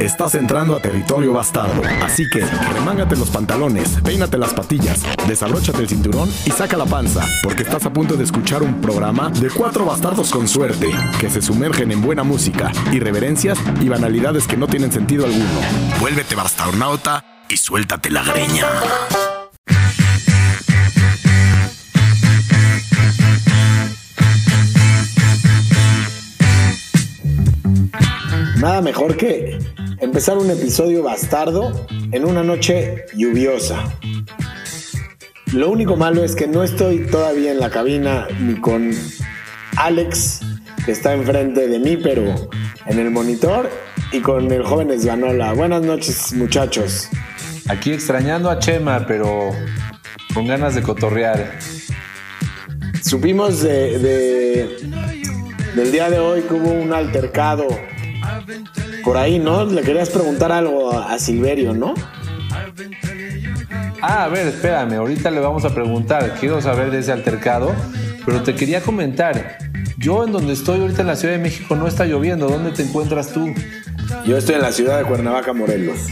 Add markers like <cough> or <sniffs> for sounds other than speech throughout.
Estás entrando a territorio bastardo. Así que remángate los pantalones, peínate las patillas, desabróchate el cinturón y saca la panza, porque estás a punto de escuchar un programa de cuatro bastardos con suerte, que se sumergen en buena música, irreverencias y banalidades que no tienen sentido alguno. Vuélvete bastardonauta y suéltate la greña. Nada mejor que empezar un episodio bastardo en una noche lluviosa. Lo único malo es que no estoy todavía en la cabina ni con Alex, que está enfrente de mí, pero en el monitor, y con el joven Esvanola. Buenas noches, muchachos. Aquí extrañando a Chema, pero con ganas de cotorrear. Supimos de, de- del día de hoy que hubo un altercado por ahí, ¿no? Le querías preguntar algo a, Silverio, ¿no? Ah, a ver, espérame, ahorita le vamos a preguntar. Quiero saber de ese altercado, pero te quería comentar. Yo en donde estoy ahorita en la Ciudad de México no está lloviendo. ¿Dónde te encuentras tú? Yo estoy en la ciudad de Cuernavaca, Morelos.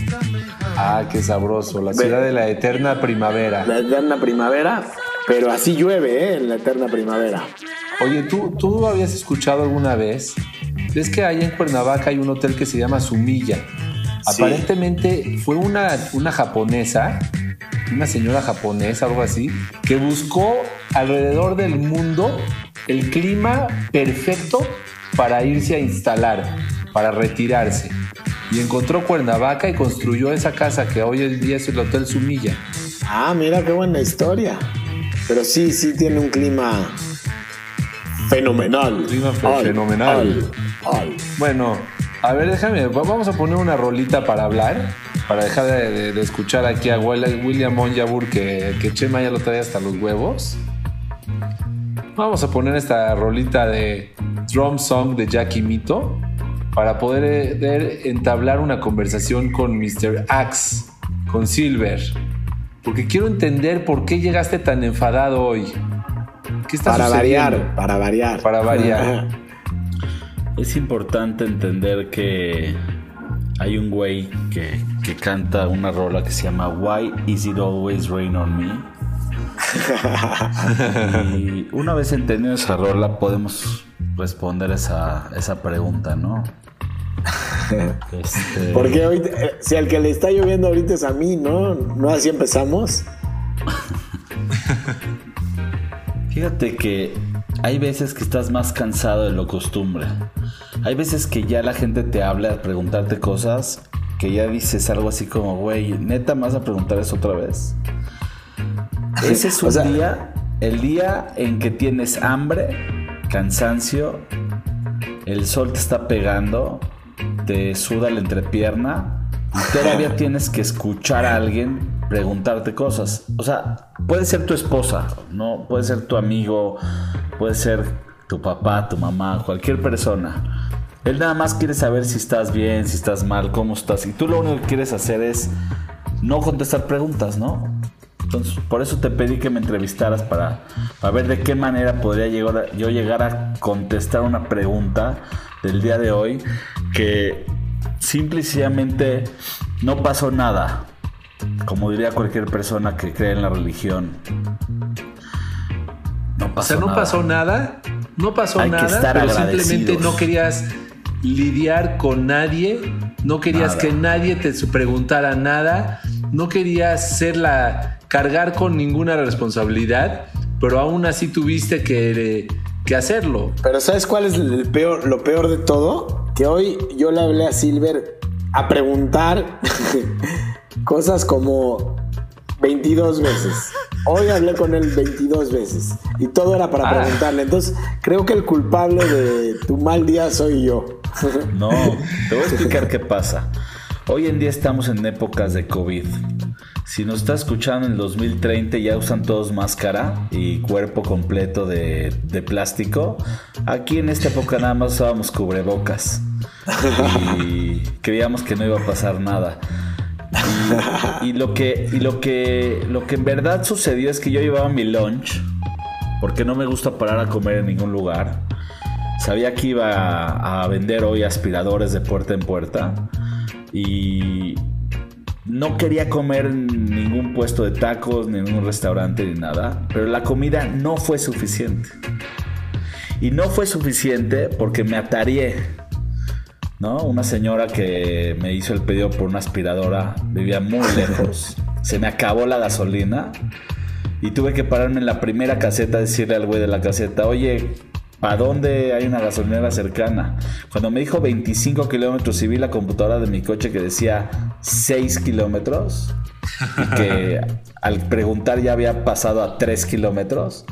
Ah, qué sabroso. La ciudad de la eterna primavera. La eterna primavera, pero así llueve, ¿eh? En la eterna primavera. Oye, ¿tú, ¿tú habías escuchado alguna vez? ¿Ves que ahí en Cuernavaca hay un hotel que se llama Sumilla? Sí. Aparentemente fue una, una japonesa, una señora japonesa, algo así, que buscó alrededor del mundo el clima perfecto para irse a instalar, para retirarse. Y encontró Cuernavaca y construyó esa casa que hoy en día es el Hotel Sumilla. Ah, mira qué buena historia. Pero sí, sí tiene un clima fenomenal. Clima fe- fenomenal. al, al. Bueno, a ver, déjame, va- vamos a poner una rolita para hablar, para dejar de, de- de escuchar aquí a Will- William Monjabur que, que Chema ya lo trae hasta los huevos. Vamos a poner esta rolita de Drum Song de Jackie Mito para poder eh, entablar una conversación con Mr. Axe, con Silver. Porque quiero entender por qué llegaste tan enfadado hoy. ¿Qué está Para sucediendo? variar, para variar. Para variar. Es importante entender que hay un güey que, que canta una rola que se llama Why Is It Always Rain on Me? <laughs> y una vez entendido esa rola podemos responder esa, esa pregunta, ¿no? <laughs> Este, Porque hoy, eh, si al que le está lloviendo ahorita es a mí, ¿no? ¿No así empezamos? <laughs> Fíjate que hay veces que estás más cansado de lo costumbre. Hay veces que ya la gente te habla a preguntarte cosas que ya dices algo así como, güey, neta, ¿me vas a preguntar eso otra vez? Ese es O un sea- día, el día en que tienes hambre, cansancio, el sol te está pegando, te suda la entrepierna y todavía <laughs> tienes que escuchar a alguien preguntarte cosas. O sea, puede ser tu esposa, no, puede ser tu amigo, puede ser tu papá, tu mamá, cualquier persona. Él nada más quiere saber si estás bien, si estás mal, cómo estás. Y tú lo único que quieres hacer es no contestar preguntas, ¿no? Entonces, por eso te pedí que me entrevistaras para, para ver de qué manera podría llegar a- yo llegar a contestar una pregunta del día de hoy que simple y no pasó nada. Como diría cualquier persona que cree en la religión. No O pasó sea, no nada. pasó nada, no pasó Hay que nada, estar pero simplemente no querías lidiar con nadie, no querías Nada. que nadie te preguntara nada, no querías ser la cargar con ninguna responsabilidad, pero aún así tuviste que, que hacerlo. Pero ¿sabes cuál es el peor, lo peor de todo? Que hoy yo le hablé a Silver a preguntar <laughs> cosas como 22 veces. Hoy hablé con él 22 veces y todo era para Ah. preguntarle. Entonces, creo que el culpable de tu mal día soy yo. No, <laughs> te voy a explicar qué pasa. Hoy en día estamos en épocas de COVID. Si nos está escuchando en el 2030 ya usan todos máscara y cuerpo completo de, de plástico. Aquí en esta época nada más usábamos cubrebocas. <laughs> Y creíamos que no iba a pasar nada. Y, lo que, y lo que, lo que en verdad sucedió es que yo llevaba mi lunch, porque no me gusta parar a comer en ningún lugar. Sabía que iba a vender hoy aspiradores de puerta en puerta y no quería comer en ningún puesto de tacos, ni en un restaurante, ni nada, pero la comida no fue suficiente. Y no fue suficiente porque me ataría. ¿No? Una señora que me hizo el pedido por una aspiradora vivía muy <laughs> lejos. Se me acabó la gasolina y tuve que pararme en la primera caseta a decirle al güey de la caseta, oye, ¿a dónde hay una gasolinera cercana? Cuando me dijo 25 kilómetros y vi la computadora de mi coche que decía 6 kilómetros y que <laughs> al preguntar ya había pasado a 3 kilómetros,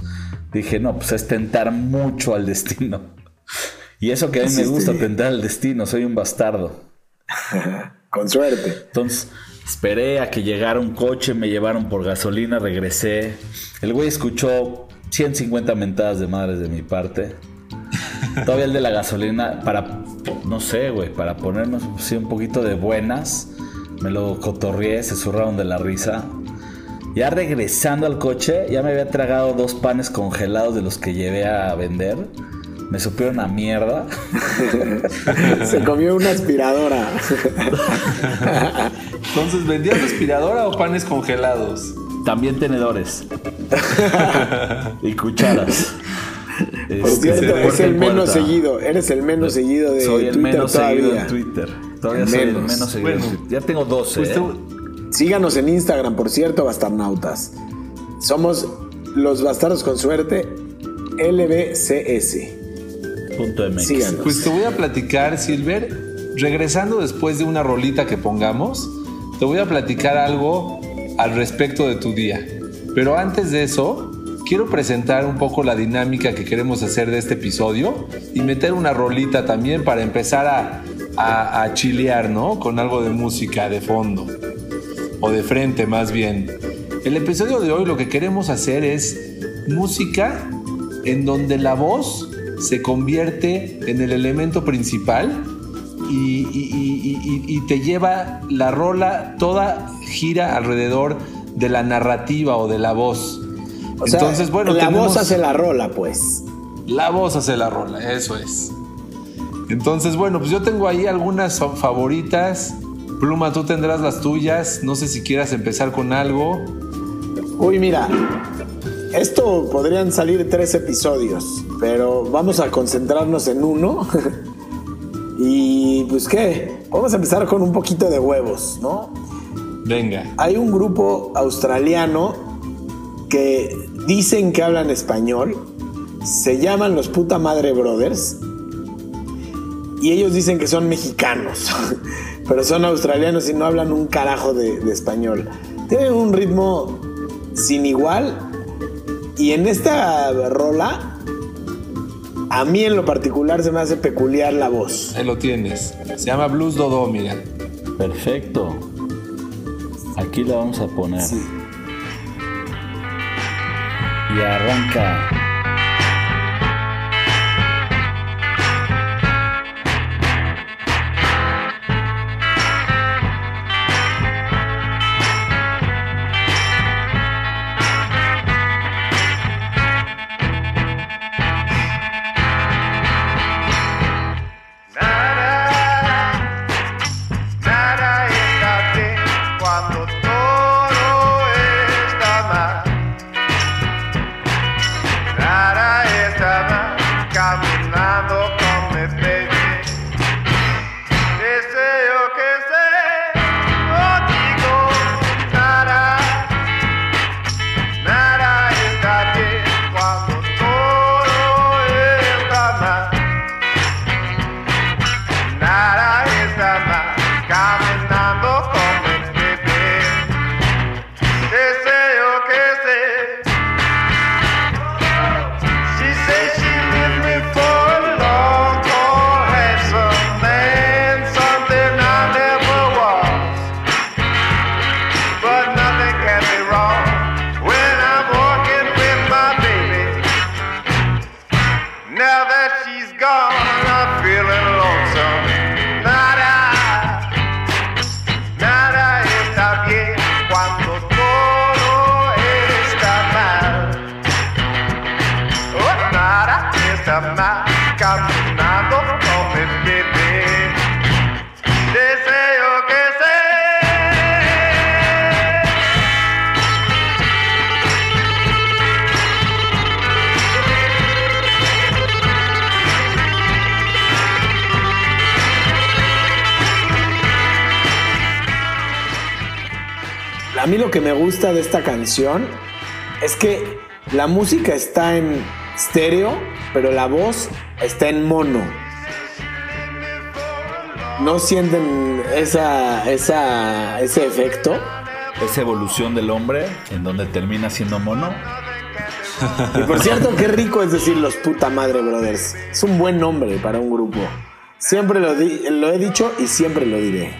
dije, no, pues es tentar mucho al destino. Y eso que a mí me gusta tentar al destino, soy un bastardo. <laughs> Con suerte. Entonces, esperé a que llegara un coche, me llevaron por gasolina, regresé. El güey escuchó 150 mentadas de madres de mi parte. <laughs> Todavía el de la gasolina, para, no sé, güey, para ponernos un poquito de buenas, me lo cotorrié, se zurraron de la risa. Ya regresando al coche, ya me había tragado dos panes congelados de los que llevé a vender me supieron a mierda. <laughs> Se comió una aspiradora. Entonces, ¿vendías aspiradora o panes congelados? También tenedores. <laughs> y cucharas. Por cierto, este, es el menos seguido. Eres el menos seguido de soy el menos seguido en Twitter. Todavía soy el menos seguido en Twitter. Ya tengo 12. Pues ¿eh? Síganos en Instagram, por cierto, bastarnautas. Somos los bastardos con suerte LBCS. Pues te voy a platicar, Silver, regresando después de una rolita que pongamos, te voy a platicar algo al respecto de tu día. Pero antes de eso, quiero presentar un poco la dinámica que queremos hacer de este episodio y meter una rolita también para empezar a, a, chilear, ¿no? Con algo de música de fondo o de frente más bien. El episodio de hoy lo que queremos hacer es música en donde la voz se convierte en el elemento principal y, te lleva la rola, toda gira alrededor de la narrativa o de la voz. Entonces, bueno, la voz hace la rola, pues. La voz hace la rola, eso es. Entonces, bueno, pues yo tengo ahí algunas favoritas. Pluma, tú tendrás las tuyas. No sé si quieras empezar con algo. Uy, mira, esto podrían salir tres episodios, pero vamos a concentrarnos en uno. <laughs> y pues qué, vamos a empezar con un poquito de huevos, ¿no? Venga. Hay un grupo australiano que dicen que hablan español, se llaman los puta madre brothers y ellos dicen que son mexicanos, <laughs> pero son australianos y no hablan un carajo de, de español. Tienen un ritmo sin igual y en esta rola, a mí en lo particular se me hace peculiar la voz. Ahí lo tienes. Se llama Blues Dodo, mira. Perfecto. Aquí la vamos a poner. Y arranca. Gusta de esta canción es que la música está en estéreo, pero la voz está en mono. ¿No sienten esa, esa, ese efecto? Esa evolución del hombre en donde termina siendo mono. Y por cierto, qué rico es decir los puta madre brothers. Es un buen nombre para un grupo. Siempre lo, di- lo he dicho y siempre lo diré.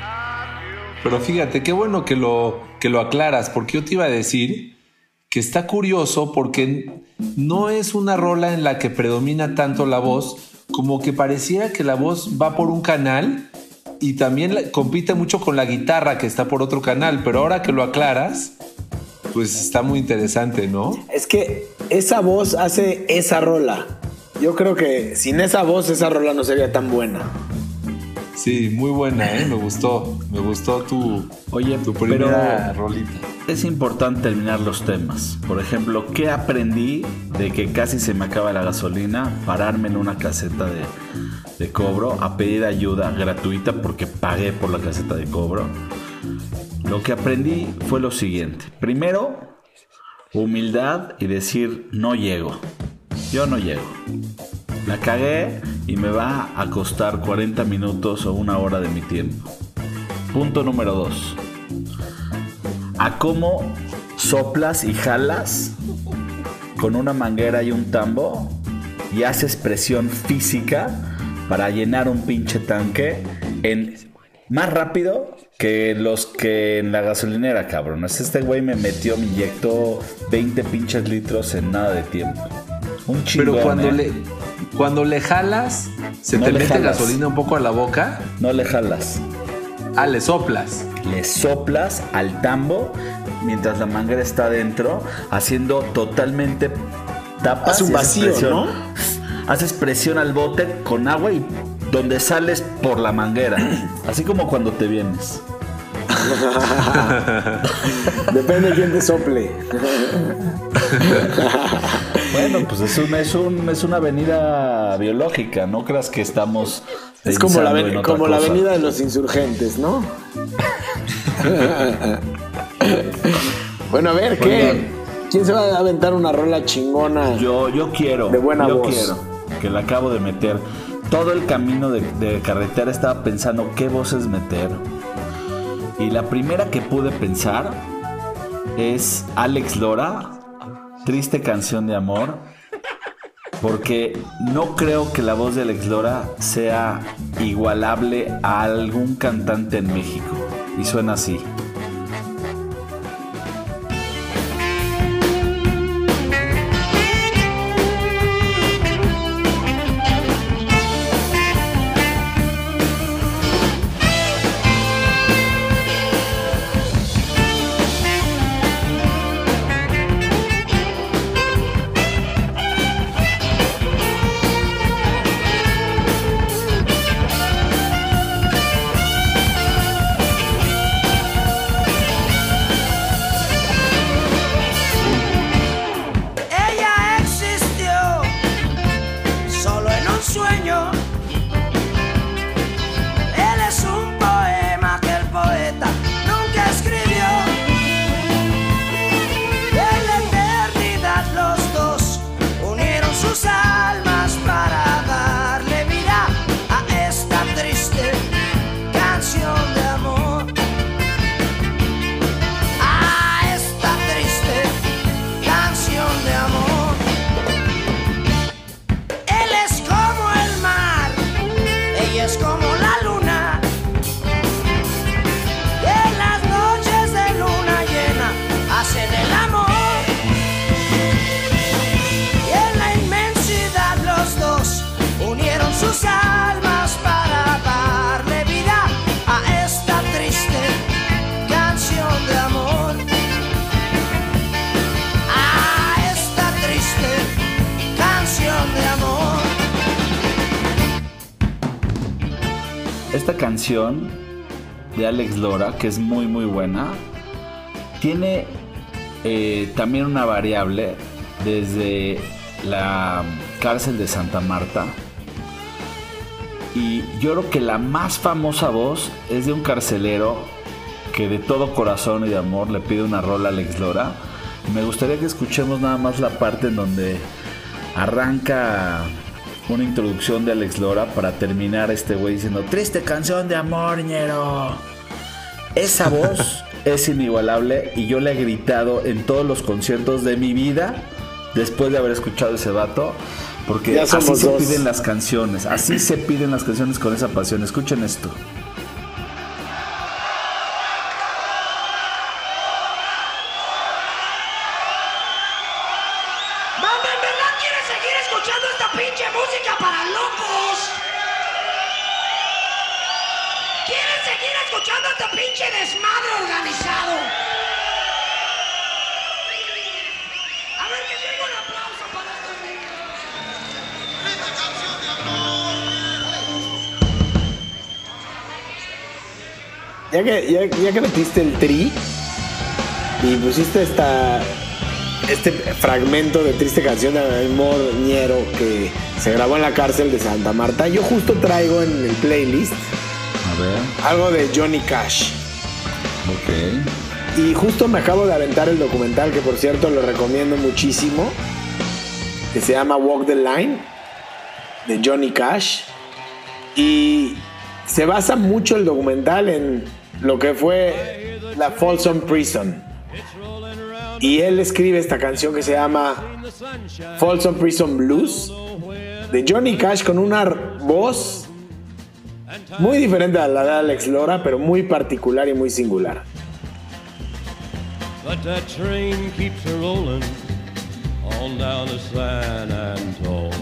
Pero fíjate, qué bueno que lo, que lo aclaras, porque yo te iba a decir que está curioso porque no es una rola en la que predomina tanto la voz, como que pareciera que la voz va por un canal y también compite mucho con la guitarra que está por otro canal, pero ahora que lo aclaras, pues está muy interesante, ¿no? Es que esa voz hace esa rola. Yo creo que sin esa voz esa rola no sería tan buena. Sí, muy buena, ¿eh? Me gustó, me gustó tu, Oye, tu primera pero rolita. es importante terminar los temas. Por ejemplo, ¿qué aprendí de que casi se me acaba la gasolina? Pararme en una caseta de, de cobro a pedir ayuda gratuita porque pagué por la caseta de cobro. Lo que aprendí fue lo siguiente. Primero, humildad y decir no llego. Yo no llego. La cagué y me va a costar 40 minutos o una hora de mi tiempo. Punto número 2 a cómo soplas y jalas con una manguera y un tambo y haces presión física para llenar un pinche tanque en más rápido que los que en la gasolinera, cabrón. Es Este güey me metió, me inyectó 20 pinches litros en nada de tiempo. Un chingón, Pero cuando ¿eh? le cuando le jalas, se No te mete jalas. gasolina un poco a la boca. No le jalas. Ah, le soplas. le soplas al tambo mientras la manguera está adentro, haciendo totalmente tapas. Hace un vacío, presión. ¿no? <sniffs> Haces presión al bote con agua y donde sales por la manguera. <sniffs> Así como cuando te vienes. <laughs> Depende de quién te sople. <laughs> Bueno, pues es un- es una avenida biológica, no creas que estamos. Es como la, en otra como la avenida de los insurgentes, ¿no? bueno, a ver, ¿qué? ¿Quién se va a aventar una rola chingona? Yo, yo quiero. De buena yo voz. quiero. Que la acabo de meter. Todo el camino de, de carretera estaba pensando qué voces meter. Y la primera que pude pensar es Alex Lora. Triste canción de amor. Porque no creo que la voz de Alex Lora sea igualable a algún cantante en México. Y suena así. De Alex Lora, que es muy muy buena, tiene eh, también una variable desde la cárcel de Santa Marta. Y yo creo que la más famosa voz es de un carcelero que de todo corazón y de amor le pide una rola a Alex Lora. Me gustaría que escuchemos nada más la parte en donde arranca una introducción de Alex Lora para terminar este güey diciendo, triste canción de amor, ñero. Esa <laughs> voz es inigualable y yo le he gritado en todos los conciertos de mi vida después de haber escuchado ese vato. Porque así se dos. piden las canciones, así se piden las canciones con esa pasión. Escuchen esto. Que, ya, ya que metiste el tri y pusiste esta, este fragmento de triste canción de amor ñero que se grabó en la cárcel de Santa Marta, yo justo traigo en el playlist A ver, algo de Johnny Cash. ok. Y justo me acabo de aventar el documental, que por cierto lo recomiendo muchísimo, que se llama Walk the Line, de Johnny Cash. Y se basa mucho el documental en lo que fue la Folsom Prison. Y él escribe esta canción que se llama Folsom Prison Blues, de Johnny Cash con una voz muy diferente a la de Alex Lora, pero muy particular y muy singular. But that train keeps a rolling on down to San Antone.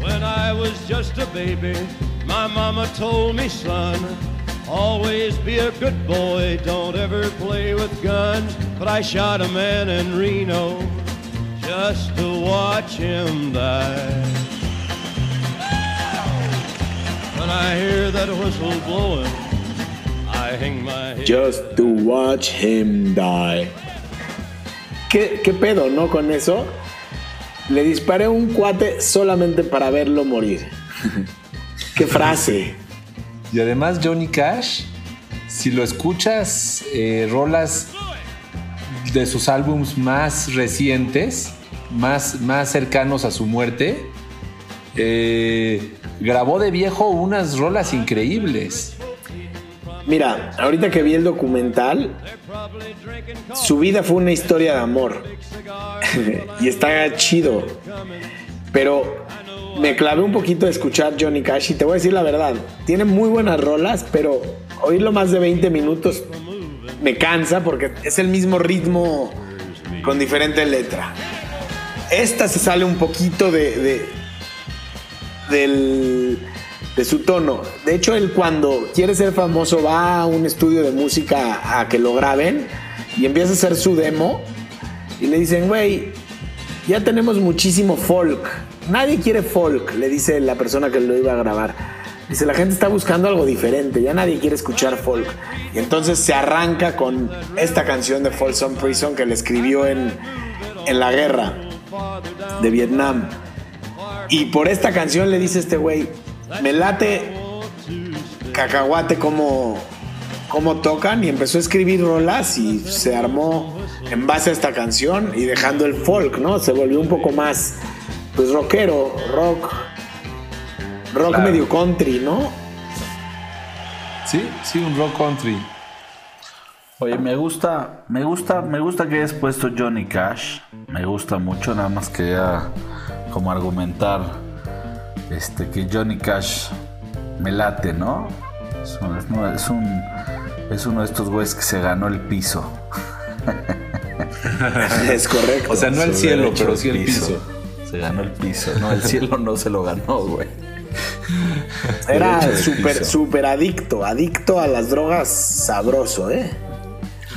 When I was just a baby, my mama told me, son, always be a good boy, don't ever play with guns. But I shot a man in Reno just to watch him die. When I hear that whistle blowing, I hang my head. Just to watch him die. ¿Qué, qué pedo, no? Con eso. Le disparé un cuate solamente para verlo morir. <laughs> qué frase. Y además Johnny Cash, si lo escuchas, eh, rolas de sus álbums más recientes, más, más cercanos a su muerte, eh, grabó de viejo unas rolas increíbles. Mira, ahorita que vi el documental, su vida fue una historia de amor. <laughs> y está chido. Pero me clavé un poquito a escuchar Johnny Cash y te voy a decir la verdad. Tiene muy buenas rolas, pero oírlo más de 20 minutos me cansa porque es el mismo ritmo con diferente letra. Esta se sale un poquito de, de, del- de su tono. De hecho, él cuando quiere ser famoso va a un estudio de música a que lo graben y empieza a hacer su demo y le dicen, güey, ya tenemos muchísimo folk. Nadie quiere folk, le dice la persona que lo iba a grabar. Dice, la gente está buscando algo diferente, ya nadie quiere escuchar folk. Y entonces se arranca con esta canción de Folsom Prison que le escribió en, en la guerra de Vietnam. Y por esta canción le dice este güey, me late cacahuate como, como tocan y empezó a escribir rolas y se armó en base a esta canción y dejando el folk, ¿no? Se volvió un poco más, pues rockero, rock, rock Claro. medio country, ¿no? Sí, sí, un rock country. Oye, me gusta, me gusta, me gusta que hayas puesto Johnny Cash. Me gusta mucho, nada más quería como argumentar este que Johnny Cash me late, ¿no? Es un, es un- es un- es uno de estos güeyes que se ganó el piso. <laughs> <laughs> es correcto. O sea, no el cielo, pero sí el piso. Se ganó el piso. No, el cielo no se lo ganó, güey. Era súper, súper adicto, adicto a las drogas sabroso, ¿eh?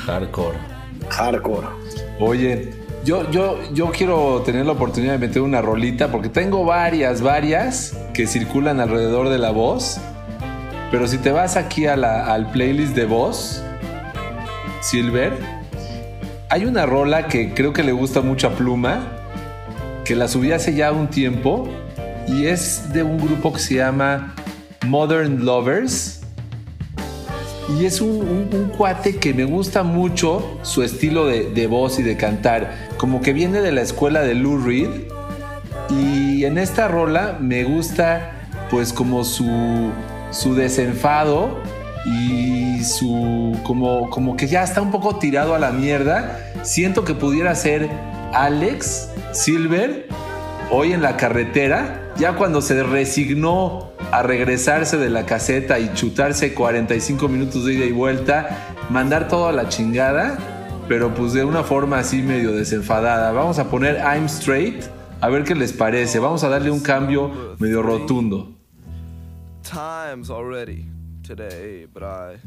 Hardcore. Hardcore. Oye, yo, yo, yo quiero tener la oportunidad de meter una rolita porque tengo varias, varias que circulan alrededor de la voz. Pero si te vas aquí a la- al playlist de voz, Silver, hay una rola que creo que le gusta mucho a Pluma, que la subí hace ya un tiempo y es de un grupo que se llama Modern Lovers. Y es un, un- cuate que me gusta mucho su estilo de, de voz y de cantar. Como que viene de la escuela de Lou Reed. Y en esta rola me gusta pues como su, su desenfado y su como, como que ya está un poco tirado a la mierda. Siento que pudiera ser Alex Silver hoy en la carretera, ya cuando se resignó a regresarse de la caseta y chutarse 45 minutos de ida y vuelta, mandar todo a la chingada, pero pues de una forma así medio desenfadada. Vamos a poner I'm Straight, a ver qué les parece. Vamos a darle un cambio medio rotundo. times already today, but I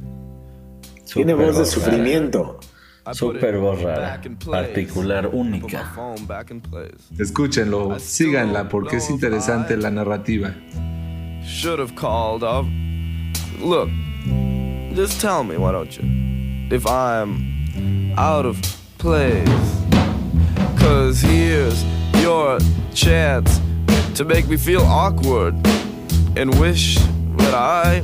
Tiene voz de sufrimiento. I put Súper it voz rara, back in place. particular, Put única. phone back in place. Escúchenlo, síganla porque es interesante la narrativa. Should have called up. Look, just tell me, why don't you? If I'm out of place. Cause here's your chance to make me feel awkward and wish that I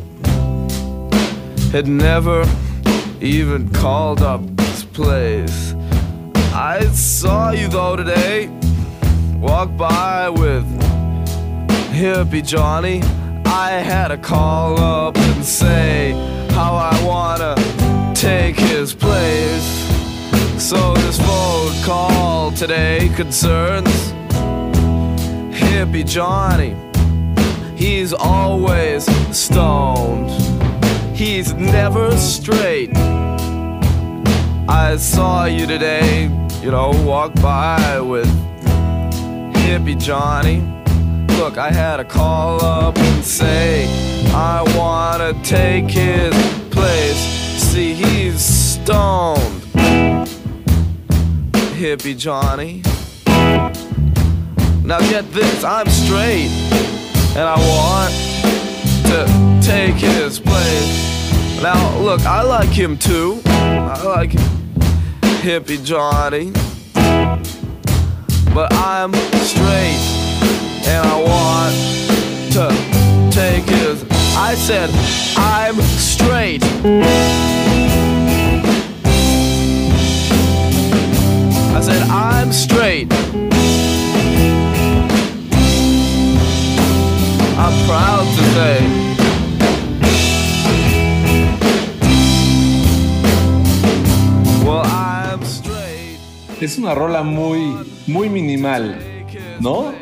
had never even called up this place. I saw you though today, walk by with hippie Johnny. I had to call up and say how I wanna take his place. So this phone call today concerns hippie Johnny. He's always stoned. He's never straight. I saw you today, you know, walk by with hippie Johnny. Look, I had to call up and say I wanna take his place. See, he's stoned. Hippie Johnny. Now get this, I'm straight, and I want to take his place. Now, look, I like him too. I like Hippie Johnny. But I'm straight and I want to take his. I said, I'm straight. I said, I'm straight. I'm proud to Es una rola muy, muy minimal, ¿no?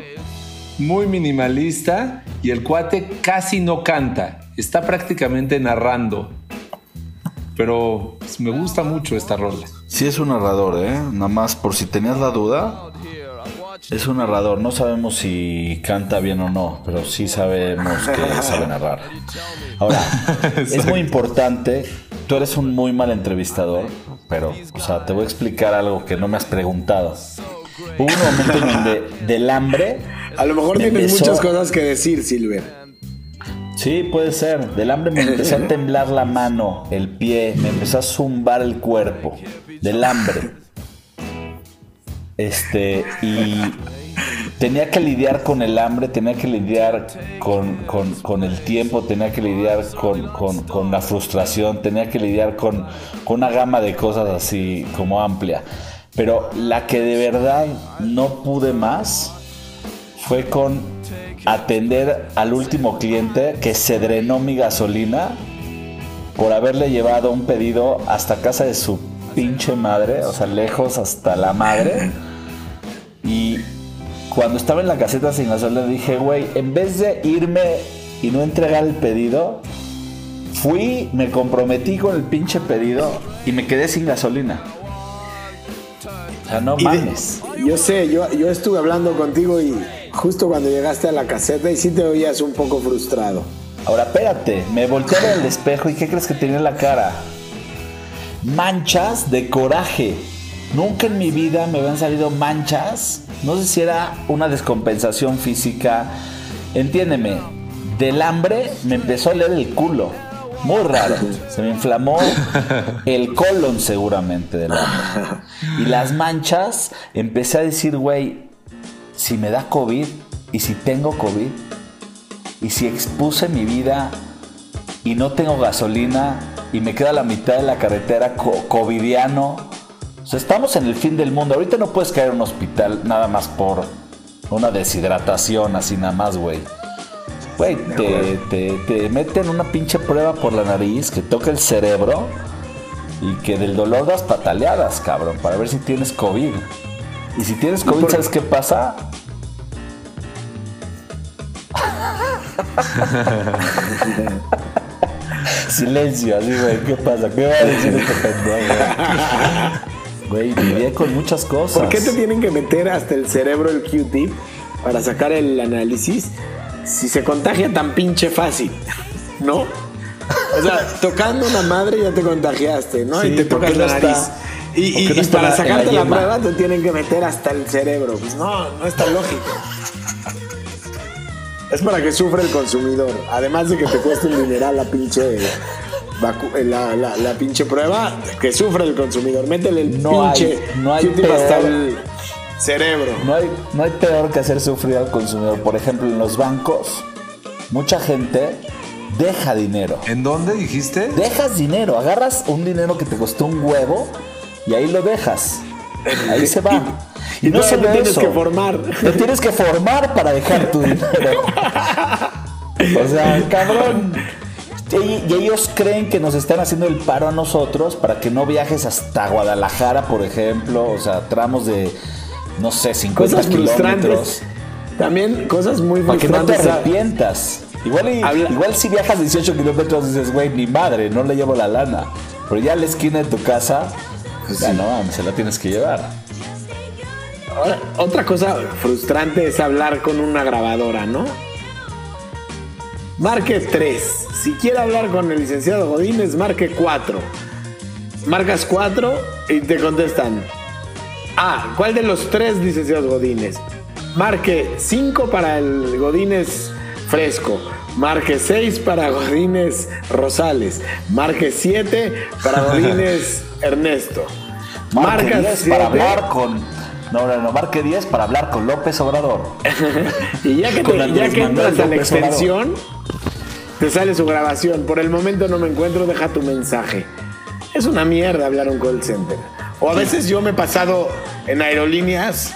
Muy minimalista y el cuate casi no canta, está prácticamente narrando. Pero pues, me gusta mucho esta rola. Sí es un narrador, ¿eh? Nada más por si tenías la duda, es un narrador. No sabemos si canta bien o no, pero sí sabemos que <laughs> sabe narrar. Ahora, <laughs> es muy importante. Tú eres un muy mal entrevistador, pero, o sea, te voy a explicar algo que no me has preguntado. Hubo un momento en donde del hambre. A lo mejor tienes empezó- muchas cosas que decir, Silver. Sí, puede ser. Del hambre me empezó a <laughs> temblar la mano, el pie, me empezó a zumbar el cuerpo. Del hambre. Este, y tenía que lidiar con el hambre, tenía que lidiar con, con- el tiempo, tenía que lidiar con, con- con la frustración, tenía que lidiar con, con una gama de cosas así como amplia. Pero la que de verdad no pude más fue con atender al último cliente que se drenó mi gasolina por haberle llevado un pedido hasta casa de su pinche madre, o sea, lejos hasta la madre. Y cuando estaba en la caseta sin gasolina dije, güey, en vez de irme y no entregar el pedido, fui, me comprometí con el pinche pedido y me quedé sin gasolina. O sea, no de- mames. yo sé, yo, yo estuve hablando contigo y justo cuando llegaste a la caseta y sí te oías un poco frustrado. Ahora, espérate, me volteé a ver el espejo y ¿qué crees que tenía en la cara? Manchas de coraje. Nunca en mi vida me habían salido manchas. No sé si era una descompensación física. Entiéndeme, del hambre me empezó a leer el culo. Muy raro. <laughs> Se me inflamó el colon seguramente del hambre. Y las manchas, empecé a decir, güey, si me da COVID y si tengo COVID, y si expuse mi vida y no tengo gasolina y me queda la mitad de la carretera co- covidiano. O sea, estamos en el fin del mundo. Ahorita no puedes caer a un hospital nada más por una deshidratación, así nada más, güey. Güey, te, te, te meten una pinche prueba por la nariz que toca el cerebro y que del dolor das pataleadas, cabrón, para ver si tienes COVID. Y si tienes COVID, ¿sabes qué pasa? <laughs> Silencio, así, güey, ¿qué pasa? ¿Qué va a decir este pendejo? <laughs> Güey, viví con muchas cosas. ¿Por qué te tienen que meter hasta el cerebro el Q-tip para sacar el análisis si se contagia tan pinche fácil? <laughs> ¿No? O sea, tocando una madre ya te contagiaste, ¿no? Sí, y te ¿por qué tocas la nariz. y no para la- la sacarte la, prueba te tienen que meter hasta el cerebro. Pues no, no está lógico. Es para que sufra el consumidor. Además de que te cueste un dineral la pinche la, la- la pinche prueba, que sufra el consumidor. Métele el No hay- no hay hasta peor. el cerebro. No hay, no hay peor que hacer sufrir al consumidor. Por ejemplo, en los bancos, mucha gente deja dinero. ¿En dónde dijiste? Dejas dinero, agarras un dinero que te costó un huevo y ahí lo dejas. Ahí se va. <laughs> Y no todavía solo te tienes eso, que formar. <laughs> Te tienes que formar para dejar tu dinero. <laughs> O sea, cabrón. Y, ellos creen que nos están haciendo el paro a nosotros para que no viajes hasta Guadalajara, por ejemplo. O sea, tramos de, no sé, 50 Cosas kilómetros. También cosas muy Para que no te frustrantes. arrepientas. Igual, y- Habla- igual si viajas 18 kilómetros dices, güey, ni madre, no le llevo la lana. Pero ya a la esquina de tu casa, Pues ya no mames, se la tienes que llevar. Ahora, Otra cosa frustrante es hablar con una grabadora, ¿no? Marque 3. Si quiere hablar con el licenciado Godínez, marque 4. Marcas 4 y te contestan. Ah, ¿cuál de los tres licenciados Godínez? Marque 5 para el Godínez fresco. Marque 6 para Godínez Rosales. Marque 7 para <laughs> Godínez Ernesto. Marque Marca 10 siete. para hablar con. No, no, no, marque 10 para hablar con López Obrador. <laughs> Y ya que, te- ya que entras a la extensión, te sale su grabación. Por el momento no me encuentro, deja tu mensaje. Es una mierda hablar a un call center. O a veces yo me he pasado en aerolíneas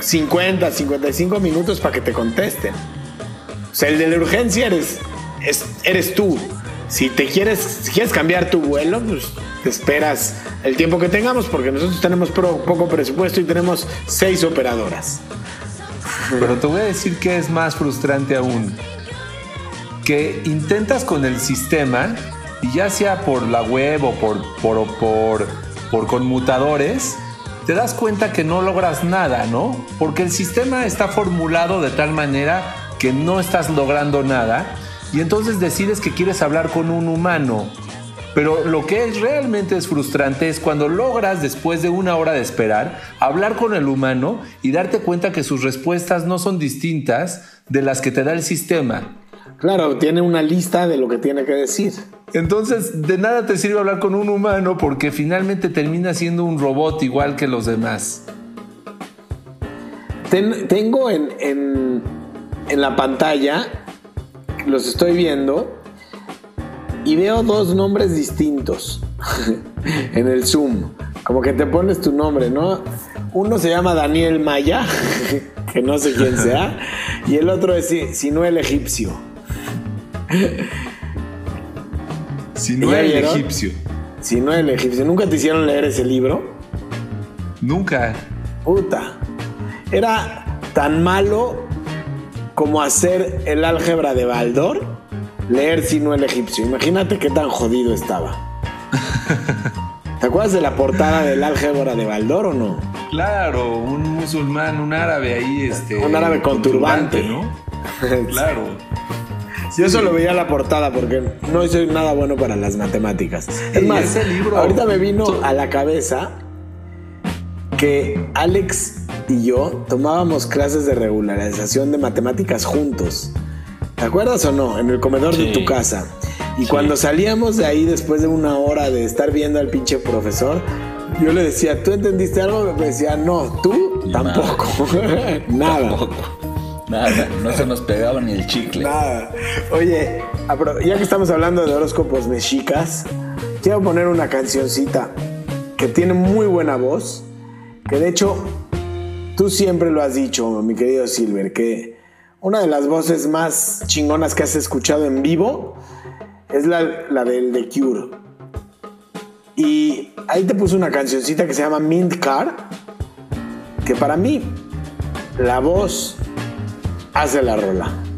50, 55 minutos para que te contesten. O sea, el de la urgencia eres, es- eres tú. Si te quieres, si quieres cambiar tu vuelo, pues te esperas el tiempo que tengamos, porque nosotros tenemos poco presupuesto y tenemos seis operadoras. Pero te voy a decir que es más frustrante aún. Que intentas con el sistema, y ya sea por la web o por, por, por, por conmutadores, te das cuenta que no logras nada, ¿no? Porque el sistema está formulado de tal manera que no estás logrando nada, y entonces decides que quieres hablar con un humano. Pero lo que es realmente es frustrante es cuando logras, después de una hora de esperar, hablar con el humano y darte cuenta que sus respuestas no son distintas de las que te da el sistema. Claro, tiene una lista de lo que tiene que decir. Entonces, de nada te sirve hablar con un humano porque finalmente termina siendo un robot igual que los demás. Ten- tengo en, en- en la pantalla, los estoy viendo, y veo dos nombres distintos <laughs> en el Zoom. Como que te pones tu nombre, ¿no? Uno se llama Daniel Maya, <laughs> que no sé quién sea, <laughs> y el otro es Si- Sinuel Egipcio. Si no el egipcio. Sinuel Egipcio. ¿Nunca te hicieron leer ese libro? Nunca. Puta. Era tan malo como hacer el álgebra de Baldor, leer sino el egipcio. Imagínate qué tan jodido estaba. <laughs> ¿Te acuerdas de la portada del álgebra de Baldor o no? Claro, un musulmán, un árabe ahí, este. Un árabe con turbante. ¿no? <laughs> Claro. Yo solo veía la portada porque no soy nada bueno para las matemáticas. Es más, ese libro- ahorita me vino a la cabeza que Alex y yo tomábamos clases de regularización de matemáticas juntos. ¿Te acuerdas o no? En el comedor de Sí. tu casa. Y cuando salíamos de ahí después de una hora de estar viendo al pinche profesor, yo le decía, ¿tú entendiste algo? Me decía, no, tú tampoco. <laughs> Nada. Tampoco. Nada, no se nos pegaba ni el chicle. Nada. Oye, ya que estamos hablando de horóscopos mexicas, quiero poner una cancioncita que tiene muy buena voz, que de hecho tú siempre lo has dicho, mi querido Silver, que una de las voces más chingonas que has escuchado en vivo es la, la del The Cure. Y ahí te puse una cancioncita que se llama Mint Car, que para mí la voz hace la rola.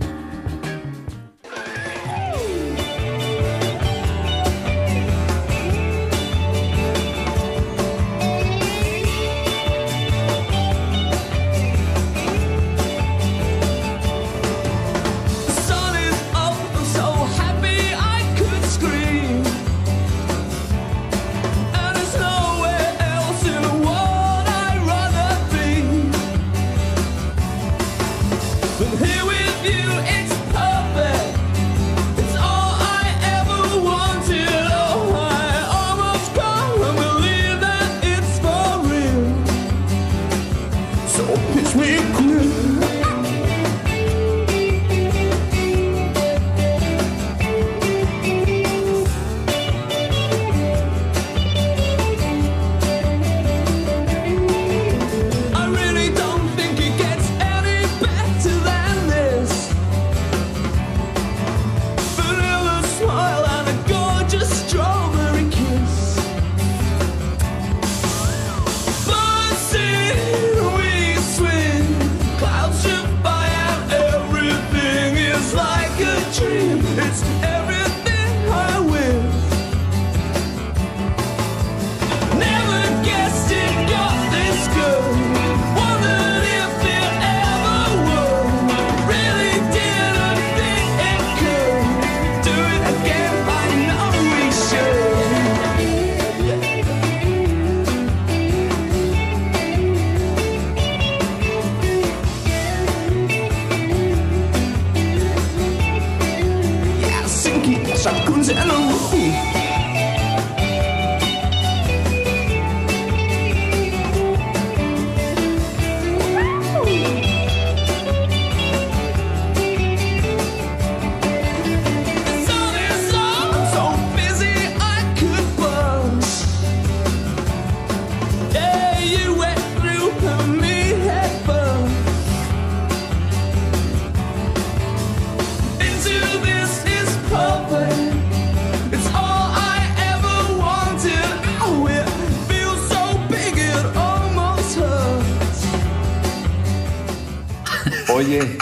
Oye,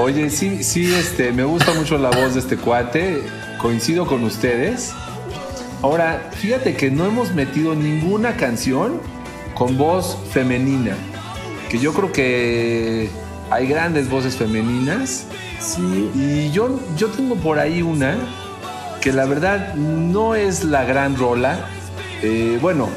oye, sí, sí, este, me gusta mucho la voz de este cuate. Coincido con ustedes. Ahora, fíjate que no hemos metido ninguna canción con voz femenina. Que yo creo que hay grandes voces femeninas. Sí. Y yo, yo tengo por ahí una que la verdad no es la gran rola. Eh, bueno,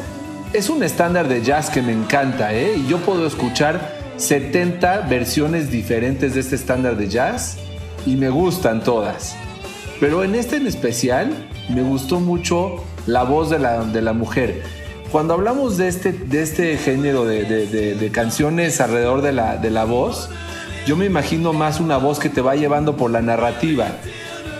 es un estándar de jazz que me encanta, ¿eh? Y yo puedo escuchar 70 versiones diferentes de este estándar de jazz y me gustan todas. Pero en este en especial me gustó mucho la voz de la, de la mujer. Cuando hablamos de este, de este género de, de- canciones alrededor de la, de la voz, yo me imagino más una voz que te va llevando por la narrativa.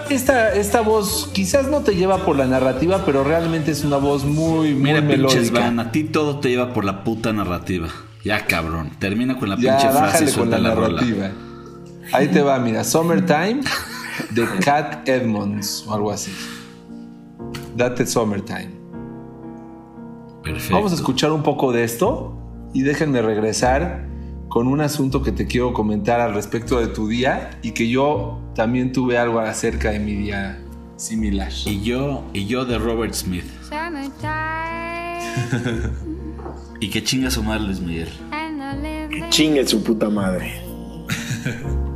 Esta, esta voz quizás no te lleva por la narrativa, pero realmente es una voz muy, muy Mira, melódica. van, a ti todo te lleva por la puta narrativa. Ya, cabrón. Termina con la Ya, pinche frase y bájale con suelta la la, rola. narrativa. Ahí te va, mira, Summertime de Cat Edmonds o algo así. Date Summertime. Perfecto. Vamos a escuchar un poco de esto y déjenme regresar con un asunto que te quiero comentar al respecto de tu día y que yo también tuve algo acerca de mi día similar. Y yo, y yo de Robert Smith. Summertime <laughs> ¿Y qué chinga su madre Luis Miguel? and the living Chingue su puta madre. <laughs>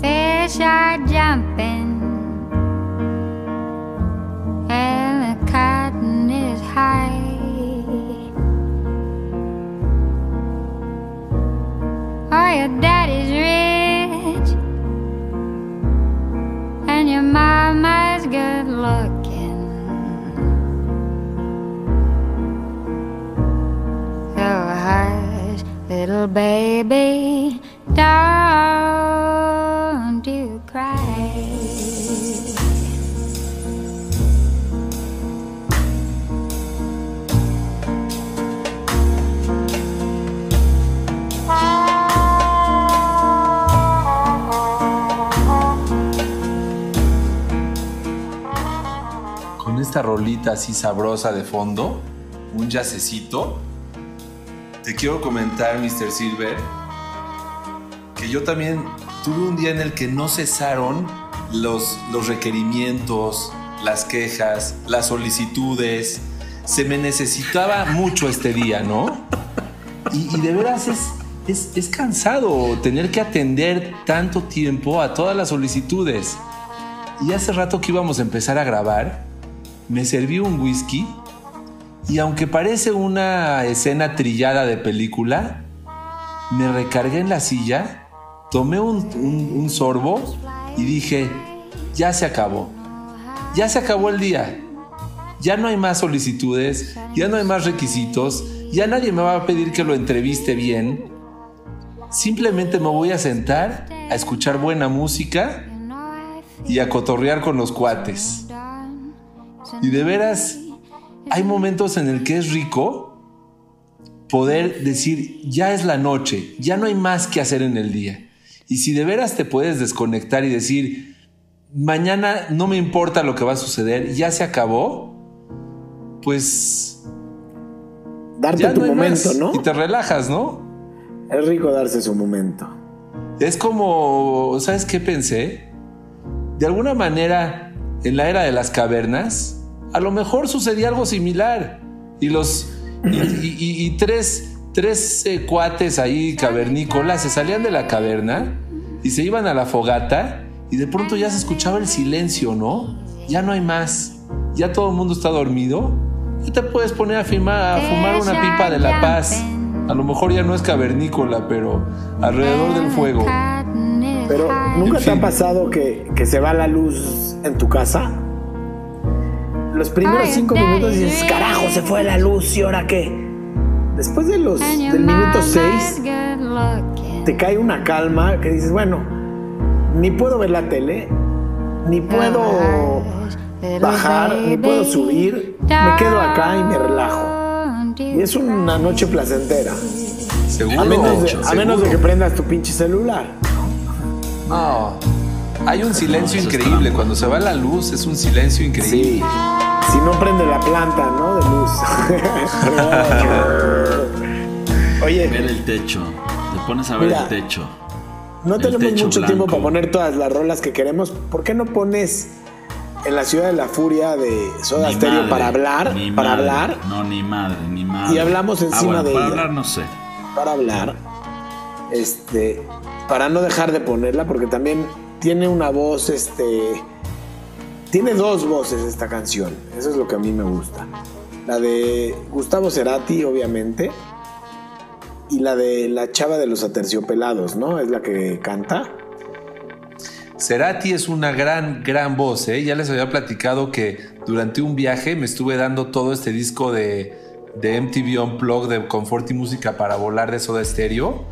fish are jumping and the cotton is high. Oh, your daddy's little baby, don't you cry. Con esta rolita así sabrosa de fondo, un yacecito, te quiero comentar, Mr. Silver, que yo también tuve un día en el que no cesaron los, requerimientos, las quejas, las solicitudes. Se me necesitaba mucho este día, ¿no? Y, y de veras es, es, es cansado tener que atender tanto tiempo a todas las solicitudes. Y hace rato que íbamos a empezar a grabar, me serví un whisky y aunque parece una escena trillada de película, me recargué en la silla, tomé un, sorbo y dije, ya se acabó, ya se acabó el día, ya no hay más solicitudes, ya no hay más requisitos, ya nadie me va a pedir que lo entreviste bien, simplemente me voy a sentar a escuchar buena música y a cotorrear con los cuates. Y de veras, hay momentos en el que es rico poder decir, ya es la noche, ya no hay más que hacer en el día. Y si de veras te puedes desconectar y decir, mañana no me importa lo que va a suceder, ya se acabó, pues Darte ya tu no momento. ¿no? Y te relajas, ¿no? Es rico darse su momento. Es como, ¿sabes qué pensé? De alguna manera, en la era de las cavernas, a lo mejor sucedía algo similar. Y los. Y, y- y- y tres, tres eh, cuates ahí cavernícolas se salían de la caverna y se iban a la fogata y de pronto ya se escuchaba el silencio, ¿no? Ya no hay más. Ya todo el mundo está dormido. Ya te puedes poner a, fumar- a fumar una pipa de la paz. A lo mejor ya no es cavernícola, pero alrededor del fuego. Pero ¿nunca En te ha pasado que, que se va la luz en tu casa? Los primeros Ay, cinco daddy. minutos dices, carajo, se fue la luz, ¿y ahora qué? Después de los, del minuto seis, te cae una calma que dices, bueno, ni puedo ver la tele, ni puedo bajar, ni puedo subir, me quedo acá y me relajo. Y es una noche placentera. Seguro. A menos de, a menos de que prendas tu pinche celular. No. Hay un silencio increíble. Cuando se va la luz, es un silencio increíble. Sí. Si no prende la planta, ¿no? De luz. <laughs> Oye, Ver el techo. Te pones a ver Mira, el techo. no el tenemos techo mucho tiempo para poner todas las rolas que queremos. ¿Por qué no pones en la ciudad de la furia de Soda Ni Stereo madre, para hablar? ni Para madre. hablar. No, ni madre, ni madre. Y hablamos encima Ah, bueno, de para ella. hablar no sé. Para hablar. Este. Para no dejar de ponerla, porque también tiene una voz, este. Tiene dos voces esta canción. Eso es lo que a mí me gusta. La de Gustavo Cerati, obviamente. Y la de la chava de los aterciopelados, ¿no? Es la que canta. Cerati es una gran, gran voz. ¿eh? Ya les había platicado que durante un viaje me estuve dando todo este disco de, de MTV Unplugged de Confort y Música para volar de Soda Stereo.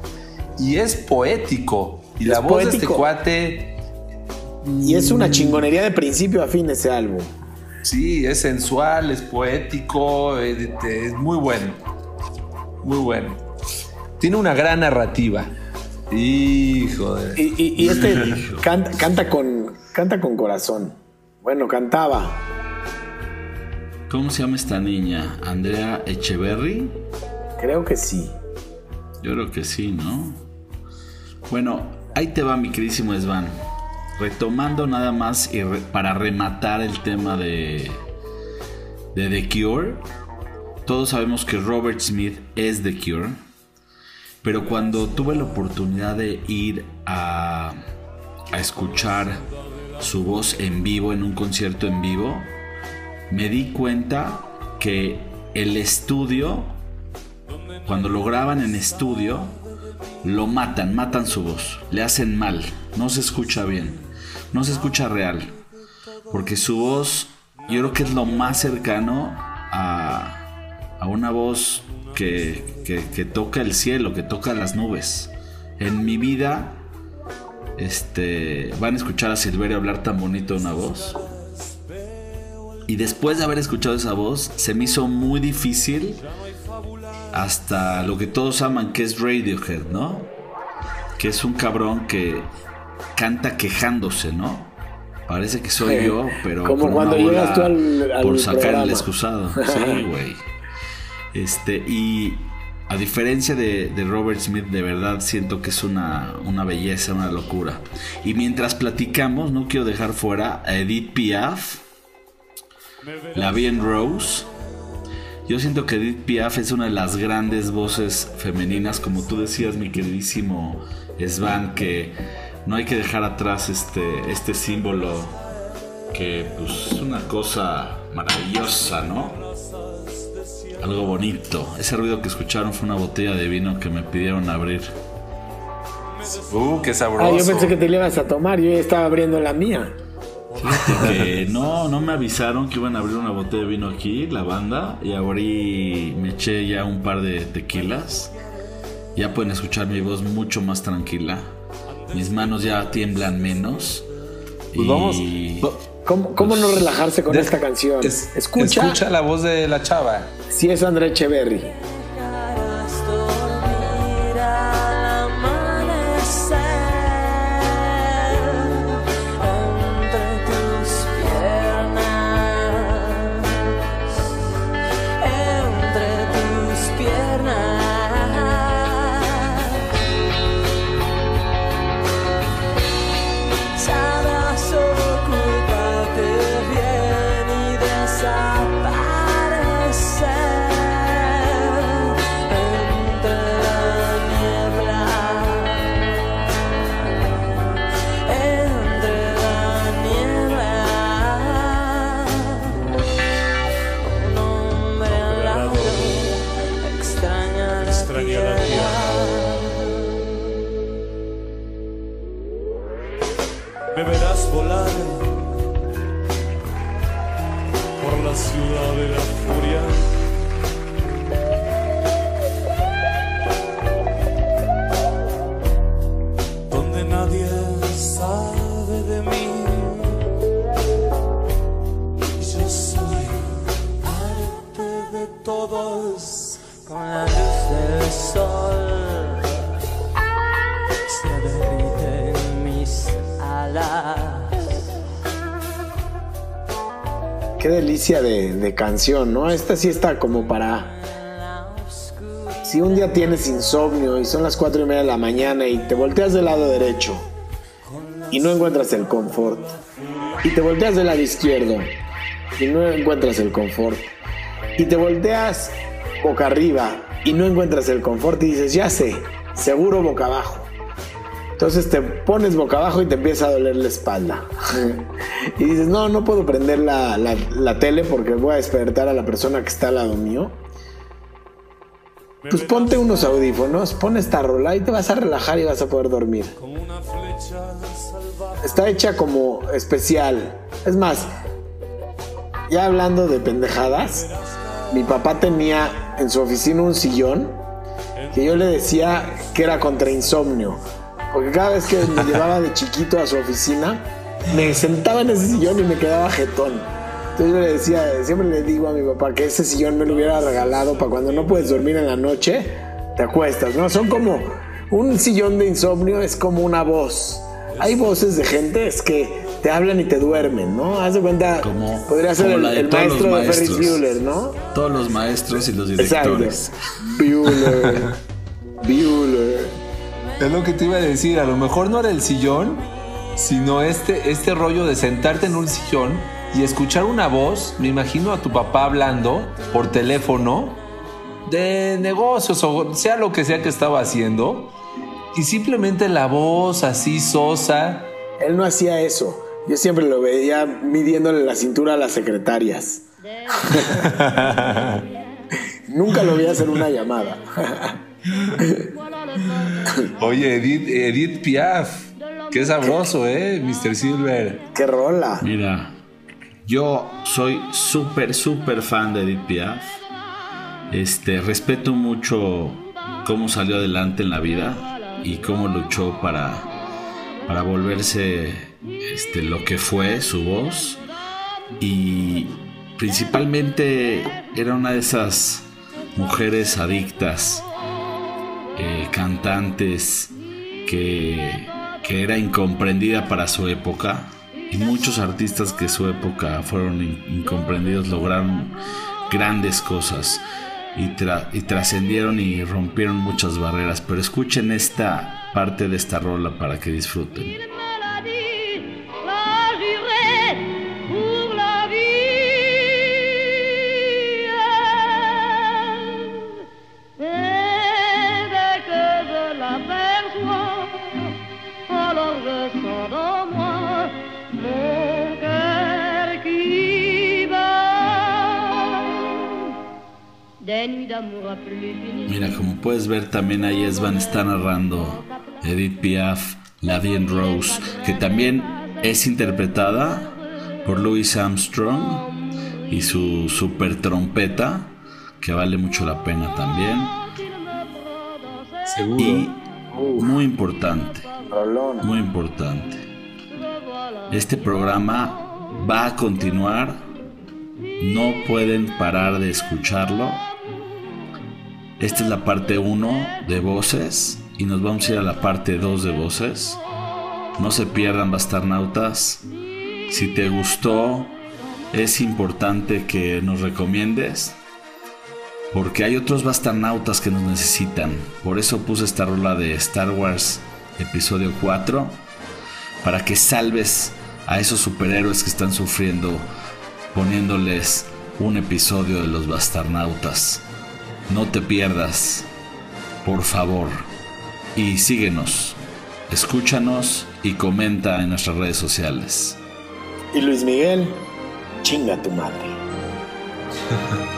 Y es poético. Y la voz de este cuate, Y es una chingonería de principio a fin ese álbum. sí, es sensual, es poético, es, es muy bueno. Muy bueno. Tiene una gran narrativa. Hijo de... Y, y- y este canta, canta con, canta con corazón. Bueno, cantaba. ¿Cómo se llama esta niña? ¿Andrea Echeverry? Creo que sí. Yo creo que sí, ¿no? Bueno, ahí te va mi queridísimo Svan. Retomando nada más y para rematar el tema de, The Cure. Todos sabemos que Robert Smith es The Cure. Pero cuando tuve la oportunidad de ir a escuchar su voz en vivo en un concierto en vivo, me di cuenta que el estudio cuando lo graban en estudio, lo matan, matan su voz, le hacen mal, no se escucha bien, no se escucha real, porque su voz yo creo que es lo más cercano a, a una voz que, que- toca el cielo, que toca las nubes. En mi vida, este, van a escuchar a Silverio hablar tan bonito una voz. Y después de haber escuchado esa voz, se me hizo muy difícil hasta lo que todos aman, que es Radiohead, ¿no? Que es un cabrón que canta quejándose, ¿no? Parece que soy yo, <laughs> pero Como con cuando una llegas tú al- al por sacar programa. el excusado. <laughs> Sí, güey. Este, y a diferencia de, de Robert Smith, de verdad siento que es una, una belleza, una locura. Y mientras platicamos, no quiero dejar fuera a Edith Piaf, la vi en Rose. Yo siento que Edith Piaf es una de las grandes voces femeninas, como tú decías, mi queridísimo Svan, que no hay que dejar atrás este, este símbolo que pues, es una cosa maravillosa, ¿no? Algo bonito. Ese ruido que escucharon fue una botella de vino que me pidieron abrir. Uh, qué Ah, sabroso. yo pensé que te la ibas a tomar, yo ya estaba abriendo la mía. Que no, no me avisaron que iban a abrir una botella de vino aquí, la banda, y abrí, me eché ya un par de tequilas. Ya pueden escuchar mi voz mucho más tranquila. Mis manos ya tiemblan menos. Pues y vamos. ¿Cómo, cómo no relajarse con De- esta canción? Es- escucha, escucha la voz de la chava. si es André Echeverry. Me verás volar por la ciudad de la furia. Donde nadie sabe de mí. Yo soy parte de todos. Con la luz Qué delicia de, de canción, ¿no? Esta sí está como para... Si un día tienes insomnio y son las cuatro y media de la mañana y te volteas del lado derecho y no encuentras el confort, y te volteas del lado izquierdo y no encuentras el confort, y te volteas boca arriba y no encuentras el confort y dices, ya sé, seguro boca abajo. Entonces te pones boca abajo y te empieza a doler la espalda. y dices, no, no puedo prender la, la- tele porque voy a despertar a la persona que está al lado mío. Pues ponte unos audífonos, pon esta rola y te vas a relajar y vas a poder dormir. Está hecha como especial. Es más, ya hablando de pendejadas, mi papá tenía en su oficina un sillón que yo le decía que era contra insomnio. Porque cada vez que me llevaba de chiquito a su oficina, me sentaba en ese sillón y me quedaba jetón. Entonces yo le decía, siempre le digo a mi papá que ese sillón me lo hubiera regalado para cuando no puedes dormir en la noche, te acuestas, ¿no? Son como un sillón de insomnio, es como una voz. Hay voces de gente es que te hablan y te duermen, ¿no? Haz de cuenta, Como- podría ser como el, maestro de Ferris. Bueller, ¿no? Todos los maestros y los Exacto. directores. Bueller. Bueller. Es lo que te iba a decir, a lo mejor no era el sillón, sino este, este rollo de sentarte en un sillón y escuchar una voz, me imagino a tu papá hablando por teléfono de negocios o sea lo que sea que estaba haciendo, y simplemente la voz así sosa, Él no hacía eso. Yo siempre lo veía midiéndole la cintura a las secretarias. <laughs> Nunca lo vi hacer una llamada. <laughs> Oye, Edith, Edith Piaf. Qué sabroso, ¿eh? Mr. Silver. ¡Qué rola! Mira, yo soy súper, súper fan de Edith Piaf. Este, respeto mucho cómo salió adelante en la vida y cómo luchó para, para volverse este, lo que fue su voz. Y principalmente era una de esas mujeres adictas, eh, cantantes, que, que era incomprendida para su época. Y muchos artistas que su época fueron in- incomprendidos lograron grandes cosas y, y trascendieron y rompieron muchas barreras. Pero escuchen esta parte de esta rola para que disfruten. Mira, como puedes ver, también ahí Esban está narrando Edith Piaf, La Vie en Rose, que también es interpretada por Louis Armstrong y su super trompeta, que vale mucho la pena también. Seguro. Y muy importante, muy importante. Este programa va a continuar. No pueden parar de escucharlo. Esta es la parte 1 de voces y nos vamos a ir a la parte 2 de voces. No se pierdan bastarnautas. Si te gustó, es importante que nos recomiendes. Porque hay otros bastarnautas que nos necesitan. Por eso puse esta rola de Star Wars episodio 4. Para que salves a esos superhéroes que están sufriendo poniéndoles un episodio de los bastarnautas. No te pierdas, por favor. Y síguenos, escúchanos y comenta en nuestras redes sociales. Y Luis Miguel, chinga tu madre. <laughs>